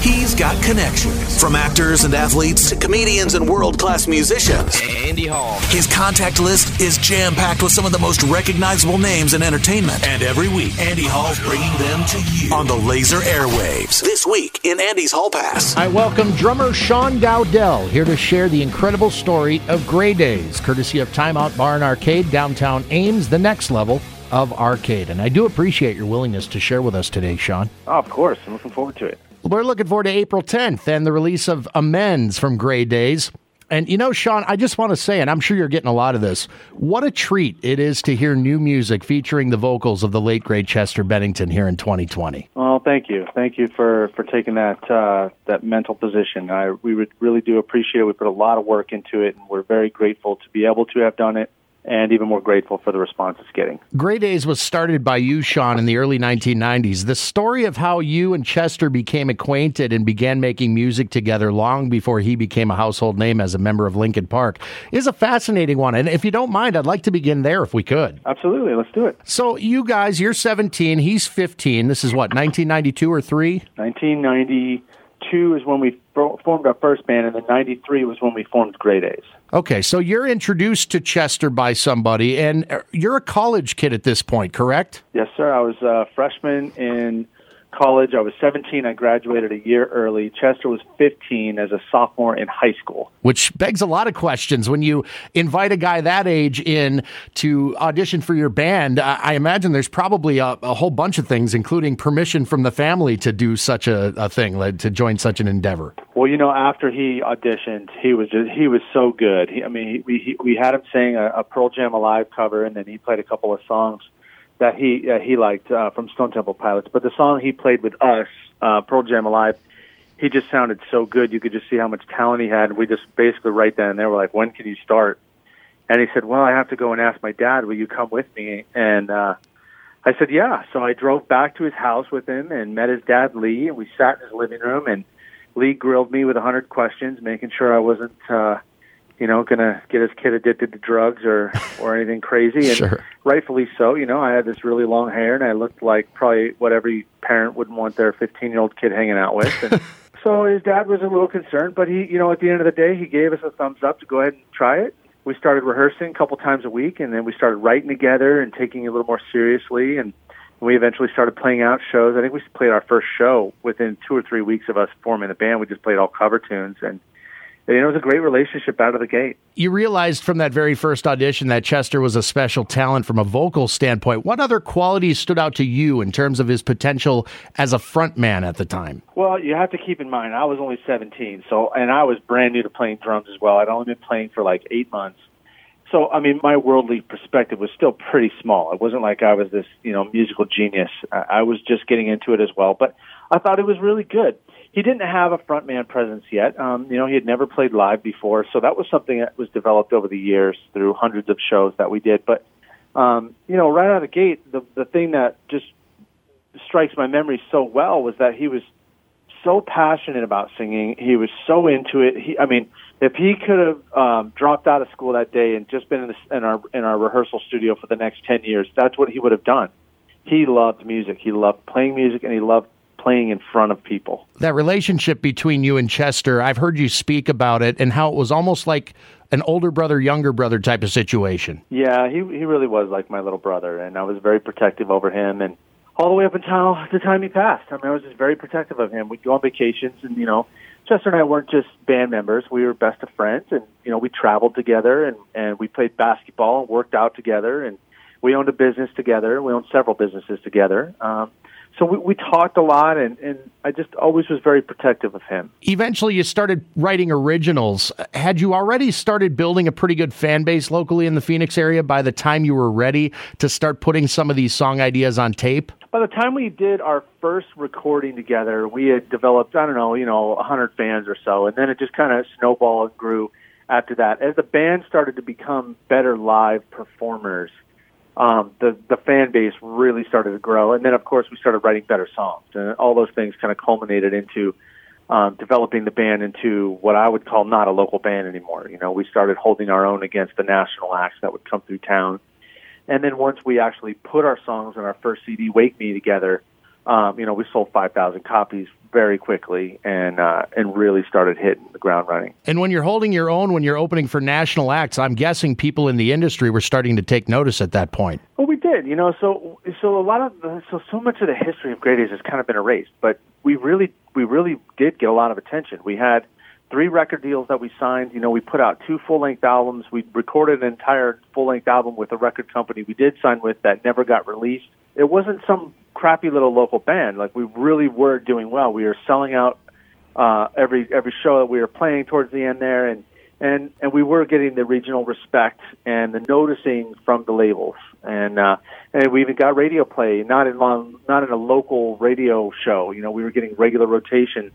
He's got connections from actors and athletes to comedians and world class musicians. Andy Hall. His contact list is jam packed with some of the most recognizable names in entertainment. And every week, Andy Hall's bringing them to you on the laser airwaves. This week in Andy's Hall Pass. I welcome drummer Sean Dowdell here to share the incredible story of Grey Daze, courtesy of Timeout Bar and Arcade, downtown Ames, the next level of arcade. And I do appreciate your willingness to share with us today, Sean. Oh, of course. I'm looking forward to it. We're looking forward to April 10th and the release of Amends from Grey Daze. And you know, Sean, I just want to say, and I'm sure you're getting a lot of this, what a treat it is to hear new music featuring the vocals of the late great Chester Bennington here in 2020. Well, thank you, thank you for for taking that uh, that mental position. I we really do appreciate it. We put a lot of work into it, and we're very grateful to be able to have done it and even more grateful for the response it's getting. Grey Daze was started by you, Sean, in the early 1990s. The story of how you and Chester became acquainted and began making music together long before he became a household name as a member of Linkin Park is a fascinating one. And if you don't mind, I'd like to begin there if we could. Absolutely, let's do it. So, you guys, you're 17, he's 15. This is what, 1992 or 3? 1992 is when we formed our first band, and then 93 was when we formed Grey Daze. Okay, so you're introduced to Chester by somebody, and uh, you're a college kid at this point, correct? Yes, sir. I was a freshman in college. I was 17. I graduated a year early. Chester was 15 as a sophomore in high school. Which begs a lot of questions when you invite a guy that age in to audition for your band. I imagine there's probably a, a whole bunch of things, including permission from the family to do such a, a thing, to join such an endeavor. Well, you know, after he auditioned, he was just he was so good. He, I mean, we he, we had him sing a, a Pearl Jam Alive cover, and then he played a couple of songs that he uh, he liked uh, from Stone Temple Pilots. But the song he played with us, uh, Pearl Jam Alive, he just sounded so good. You could just see how much talent he had. We just basically right then and there were like, when can you start? And he said, well, I have to go and ask my dad. Will you come with me? And uh, I said, yeah. So I drove back to his house with him and met his dad, Lee, and we sat in his living room and Lee grilled me with a hundred questions, making sure I wasn't. Uh, you know, going to get his kid addicted to drugs or or anything crazy. And sure. rightfully so. You know, I had this really long hair, and I looked like probably what every parent wouldn't want their 15 year old kid hanging out with. And so his dad was a little concerned, but he, you know, at the end of the day, he gave us a thumbs up to go ahead and try it. We started rehearsing a couple times a week, and then we started writing together and taking it a little more seriously. And we eventually started playing out shows. I think we played our first show within two or three weeks of us forming the band. We just played all cover tunes and it was a great relationship out of the gate. You realized from that very first audition that Chester was a special talent from a vocal standpoint. What other qualities stood out to you in terms of his potential as a frontman at the time? Well, you have to keep in mind I was only 17, so and I was brand new to playing drums as well. I'd only been playing for like 8 months. So, I mean, my worldly perspective was still pretty small. It wasn't like I was this, you know, musical genius. I was just getting into it as well, but I thought it was really good he didn't have a frontman presence yet. Um, you know, he had never played live before, so that was something that was developed over the years through hundreds of shows that we did. But um, you know, right out of the gate, the the thing that just strikes my memory so well was that he was so passionate about singing. He was so into it. He, I mean, if he could have um, dropped out of school that day and just been in, the, in our in our rehearsal studio for the next ten years, that's what he would have done. He loved music. He loved playing music, and he loved playing in front of people. That relationship between you and Chester, I've heard you speak about it and how it was almost like an older brother, younger brother type of situation. Yeah, he he really was like my little brother, and I was very protective over him, and all the way up until the time he passed. I mean, I was just very protective of him. We'd go on vacations, and you know, Chester and I weren't just band members; we were best of friends, and you know, we traveled together, and and we played basketball, and worked out together, and we owned a business together. We owned several businesses together. Um, so we, we talked a lot, and, and I just always was very protective of him. Eventually, you started writing originals. Had you already started building a pretty good fan base locally in the Phoenix area by the time you were ready to start putting some of these song ideas on tape? By the time we did our first recording together, we had developed, I don't know, you know, 100 fans or so, and then it just kind of snowballed and grew after that. As the band started to become better live performers, um, the the fan base really started to grow, and then of course we started writing better songs, and all those things kind of culminated into um, developing the band into what I would call not a local band anymore. You know, we started holding our own against the national acts that would come through town, and then once we actually put our songs on our first CD, "Wake Me," together, um, you know, we sold 5,000 copies very quickly and uh, and really started hitting the ground running. And when you're holding your own, when you're opening for national acts, I'm guessing people in the industry were starting to take notice at that point. Well, we did, you know. So so a lot of the, so so much of the history of Grey Daze has kind of been erased, but we really we really did get a lot of attention. We had three record deals that we signed. You know, we put out two full length albums. We recorded an entire full length album with a record company we did sign with that never got released. It wasn't some crappy little local band. Like we really were doing well. We were selling out uh, every every show that we were playing towards the end there, and and and we were getting the regional respect and the noticing from the labels, and uh, and we even got radio play, not in long, not in a local radio show. You know, we were getting regular rotation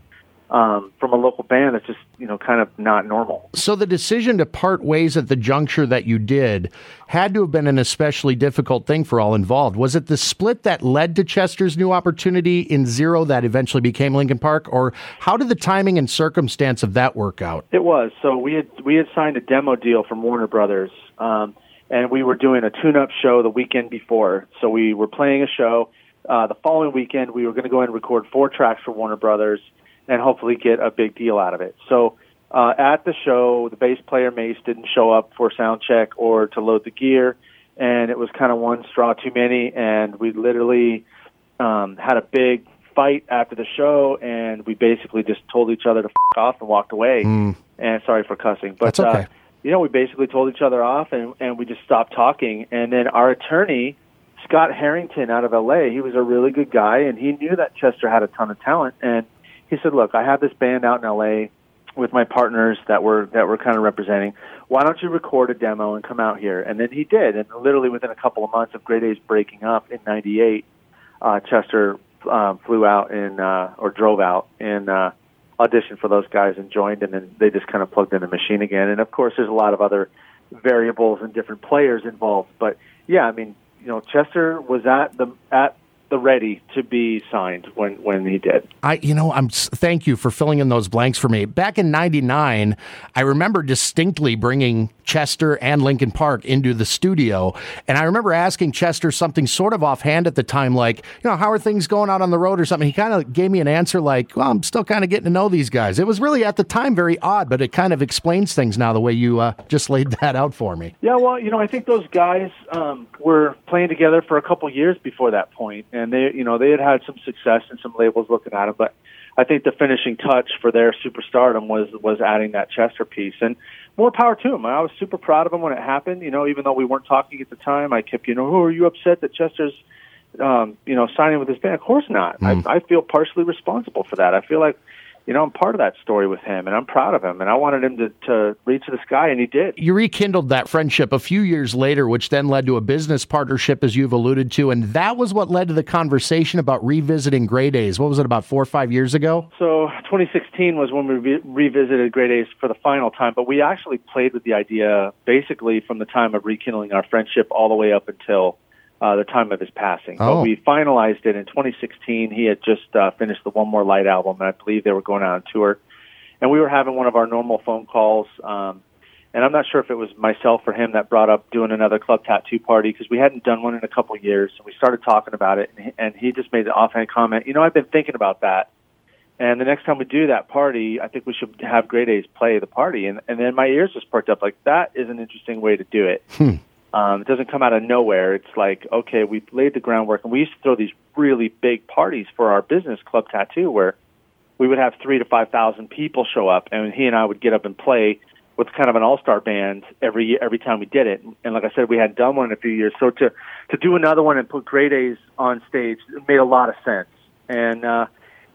um, from a local band that's just you know kind of not normal. So the decision to part ways at the juncture that you did had to have been an especially difficult thing for all involved. Was it the split that led to Chester's new opportunity in Xero that eventually became Linkin Park, or how did the timing and circumstance of that work out? It was so we had we had signed a demo deal from Warner Brothers. Um, and we were doing a tune-up show the weekend before. So we were playing a show. Uh, the following weekend, we were going to go and record four tracks for Warner Brothers and hopefully get a big deal out of it. So uh, at the show, the bass player Mace didn't show up for sound check or to load the gear, and it was kind of one straw too many. And we literally um, had a big fight after the show, and we basically just told each other to f- off and walked away. Mm. And sorry for cussing, but okay. uh, you know, we basically told each other off, and and we just stopped talking. And then our attorney. Scott Harrington out of LA, he was a really good guy and he knew that Chester had a ton of talent and he said, "Look, I have this band out in LA with my partners that we're that we're kind of representing. Why don't you record a demo and come out here?" And then he did, and literally within a couple of months of Grey Daze breaking up in '98, uh, Chester um, flew out and uh, or drove out and uh, auditioned for those guys and joined, and then they just kind of plugged in the machine again. And of course, there's a lot of other variables and different players involved, but yeah, I mean, you know, Chester was at the at the ready to be signed when when he did. I, you know, I'm thank you for filling in those blanks for me. Back in '99, I remember distinctly bringing Chester and Linkin Park into the studio, and I remember asking Chester something sort of offhand at the time, like, you know, how are things going out on the road or something. He kind of gave me an answer like, well, I'm still kind of getting to know these guys. It was really at the time very odd, but it kind of explains things now the way you uh, just laid that out for me. Yeah, well, you know, I think those guys um, were playing together for a couple years before that point, and they, you know, they had had some success and some labels looking at them. But I think the finishing touch for their superstardom was was adding that Chester piece, and more power to them. I was super proud of them when it happened. You know, even though we weren't talking at the time, I kept, you know, who are you upset that Chester's, um, you know, signing with this band? Of course not. Mm. I, I feel partially responsible for that. I feel like you know, I'm part of that story with him, and I'm proud of him, and I wanted him to, to reach the sky, and he did. You rekindled that friendship a few years later, which then led to a business partnership, as you've alluded to, and that was what led to the conversation about revisiting Grey Daze. What was it, about four or five years ago? So 2016 was when we re- revisited Grey Daze for the final time, but we actually played with the idea basically from the time of rekindling our friendship all the way up until uh, the time of his passing. Oh. But we finalized it in 2016. He had just uh, finished the One More Light album, and I believe they were going on tour. And we were having one of our normal phone calls. Um, and I'm not sure if it was myself or him that brought up doing another club tattoo party because we hadn't done one in a couple years. And we started talking about it, and he, and he just made the offhand comment, "You know, I've been thinking about that." And the next time we do that party, I think we should have Grey Daze play the party. And, and then my ears just perked up like, that is an interesting way to do it. Hmm. Um, it doesn't come out of nowhere. It's like, okay, we've laid the groundwork, and we used to throw these really big parties for our business club tattoo, where we would have three to five thousand people show up, and he and I would get up and play with kind of an all-star band every every time we did it. And like I said, we hadn't done one in a few years, so to to do another one and put Grey Daze on stage made a lot of sense. And uh,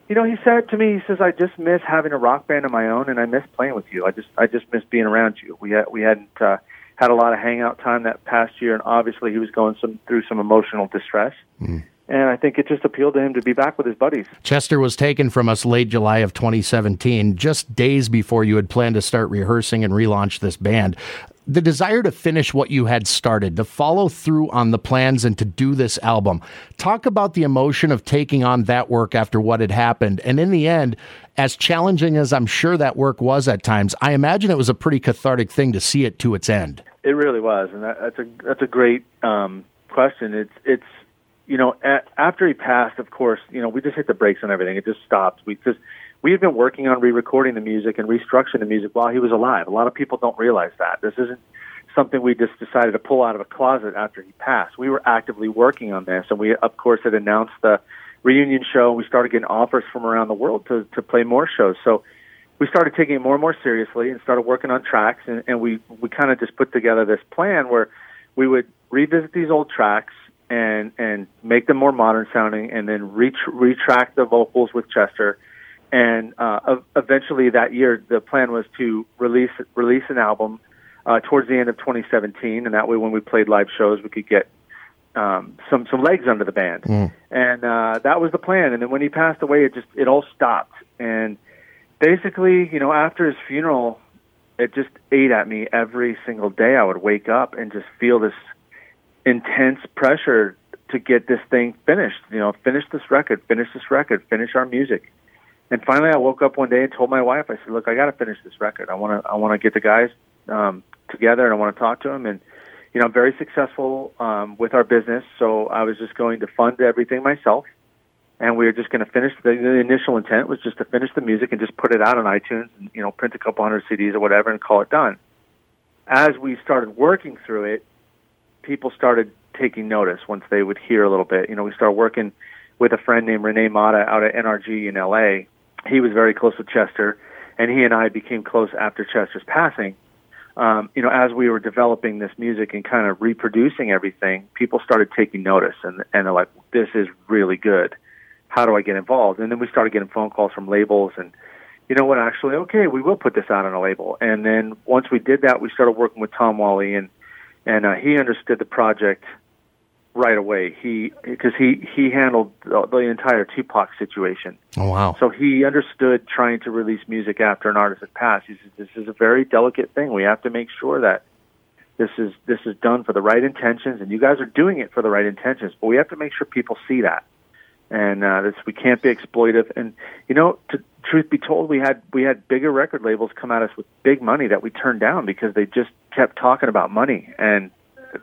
you know, he said to me, he says, "I just miss having a rock band of my own, and I miss playing with you. I just I just miss being around you. We had we hadn't." Uh, had a lot of hangout time that past year, and obviously he was going some through some emotional distress. Mm. And I think it just appealed to him to be back with his buddies. Chester was taken from us late July of 2017, just days before you had planned to start rehearsing and relaunch this band. The desire to finish what you had started, to follow through on the plans and to do this album. Talk about the emotion of taking on that work after what had happened. And in the end, as challenging as I'm sure that work was at times, I imagine it was a pretty cathartic thing to see it to its end. It really was, and that, that's a that's a great um, question. It's it's you know, after he passed, of course, you know, we just hit the brakes on everything. It just stopped. We just we had been working on re-recording the music and restructuring the music while he was alive. A lot of people don't realize that. This isn't something we just decided to pull out of a closet after he passed. We were actively working on this, and we, of course, had announced the reunion show. And we started getting offers from around the world to to play more shows. So we started taking it more and more seriously and started working on tracks and, and we we kind of just put together this plan where we would revisit these old tracks and and make them more modern sounding and then ret- retract the vocals with Chester and uh, eventually that year the plan was to release release an album uh, towards the end of 2017 and that way when we played live shows we could get um, some some legs under the band mm. and uh, that was the plan and then when he passed away it just it all stopped and basically, you know, after his funeral, it just ate at me every single day. I would wake up and just feel this intense pressure to get this thing finished. You know, finish this record, finish this record, finish our music. And finally, I woke up one day and told my wife, I said, "Look, I got to finish this record. I want to, I want to get the guys um, together, and I want to talk to them." And you know, I'm very successful um, with our business, so I was just going to fund everything myself and we were just going to finish the, the initial intent was just to finish the music and just put it out on iTunes and you know print a couple hundred CDs or whatever and call it done. As we started working through it, people started taking notice once they would hear a little bit. You know, we started working with a friend named Renee Mata out at NRG in LA. He was very close with Chester, and he and I became close after Chester's passing. Um, you know, as we were developing this music and kind of reproducing everything, people started taking notice, and and they're like, "This is really good." how do I get involved? And then we started getting phone calls from labels and you know what, actually, okay, we will put this out on a label. And then once we did that, we started working with Tom Whalley and and uh, he understood the project right away. He because he he handled the, the entire Tupac situation. Oh wow! So he understood trying to release music after an artist had passed. He said, "This is a very delicate thing. We have to make sure that this is this is done for the right intentions, and you guys are doing it for the right intentions. But we have to make sure people see that." and uh, this we can't be exploitive. And you know, to truth be told, we had we had bigger record labels come at us with big money that we turned down because they just kept talking about money, and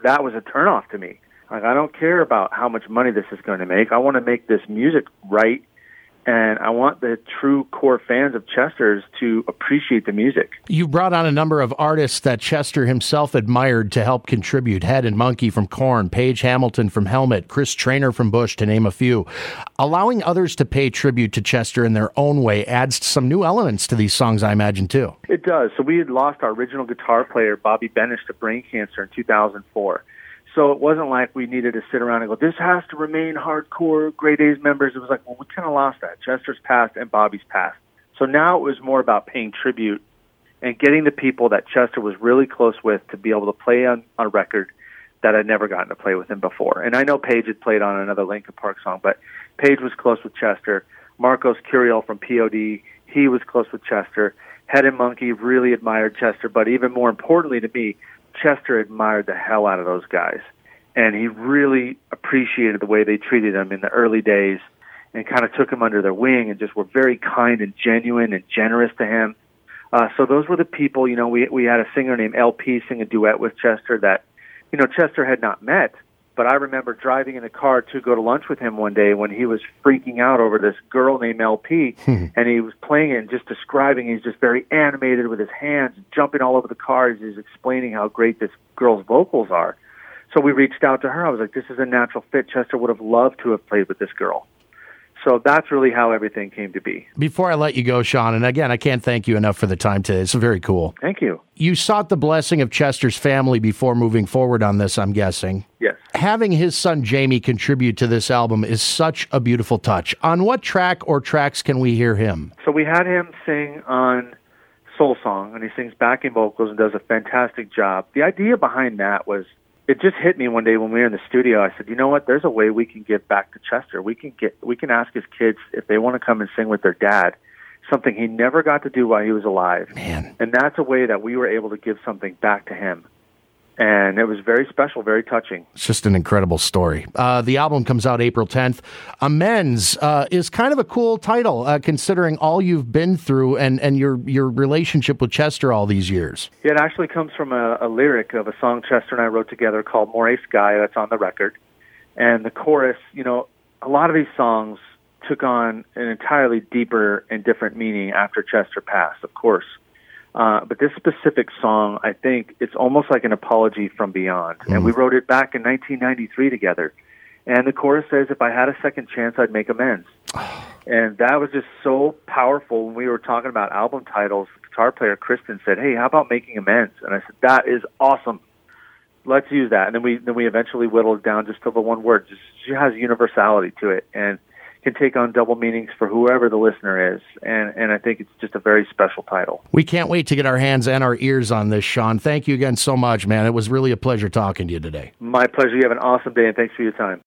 that was a turnoff to me. Like I don't care about how much money this is going to make. I want to make this music right and I want the true core fans of Chester's to appreciate the music. You brought on a number of artists that Chester himself admired to help contribute. Head and Munky from Korn, Page Hamilton from Helmet, Chris Traynor from Bush, to name a few. Allowing others to pay tribute to Chester in their own way adds some new elements to these songs, I imagine, too. It does. So we had lost our original guitar player, Bobby Benish, to brain cancer in 2004. So it wasn't like we needed to sit around and go, this has to remain hardcore Grey Daze members. It was like, well, we kind of lost that. Chester's passed and Bobby's passed. So now it was more about paying tribute and getting the people that Chester was really close with to be able to play on, on a record that I'd never gotten to play with him before. And I know Page had played on another Linkin Park song, but Page was close with Chester. Marcos Curiel from POD, he was close with Chester. Head and Munky really admired Chester, but even more importantly to me, Chester admired the hell out of those guys, and he really appreciated the way they treated him in the early days, and kind of took him under their wing and just were very kind and genuine and generous to him. Uh, so those were the people. You know, we we had a singer named LP sing a duet with Chester that, you know, Chester had not met, but I remember driving in the car to go to lunch with him one day when he was freaking out over this girl named LP, hmm. and he was playing it and just describing. He's just very animated with his hands, jumping all over the car. As he's explaining how great this girl's vocals are. So we reached out to her. I was like, "This is a natural fit. Chester would have loved to have played with this girl." So that's really how everything came to be. Before I let you go, Sean, and again, I can't thank you enough for the time today. It's very cool. Thank you. You sought the blessing of Chester's family before moving forward on this, I'm guessing. Yes. Having his son Jamie contribute to this album is such a beautiful touch. On what track or tracks can we hear him? So we had him sing on Soul Song, and he sings backing vocals and does a fantastic job. The idea behind that was it just hit me one day when we were in the studio. I said, you know what? There's a way we can give back to Chester. We can get we can ask his kids if they want to come and sing with their dad, something he never got to do while he was alive. Man. And that's a way that we were able to give something back to him and it was very special, very touching. It's just an incredible story. Uh, the album comes out April 10th. Amends uh, is kind of a cool title, uh, considering all you've been through and, and your your relationship with Chester all these years. Yeah, it actually comes from a, a lyric of a song Chester and I wrote together called Morei Sky that's on the record. And the chorus, you know, a lot of these songs took on an entirely deeper and different meaning after Chester passed, of course. Uh, but this specific song, I think it's almost like an apology from beyond. Mm. And we wrote it back in 1993 together. And the chorus says, if I had a second chance, I'd make amends. and that was just so powerful when we were talking about album titles. Guitar player, Cristin, said, hey, how about making amends? And I said, that is awesome. Let's use that. And then we, then we eventually whittled it down just to the one word. Just, it has universality to it. And can take on double meanings for whoever the listener is. And, and I think it's just a very special title. We can't wait to get our hands and our ears on this, Sean. Thank you again so much, man. It was really a pleasure talking to you today. My pleasure. You have an awesome day, and thanks for your time.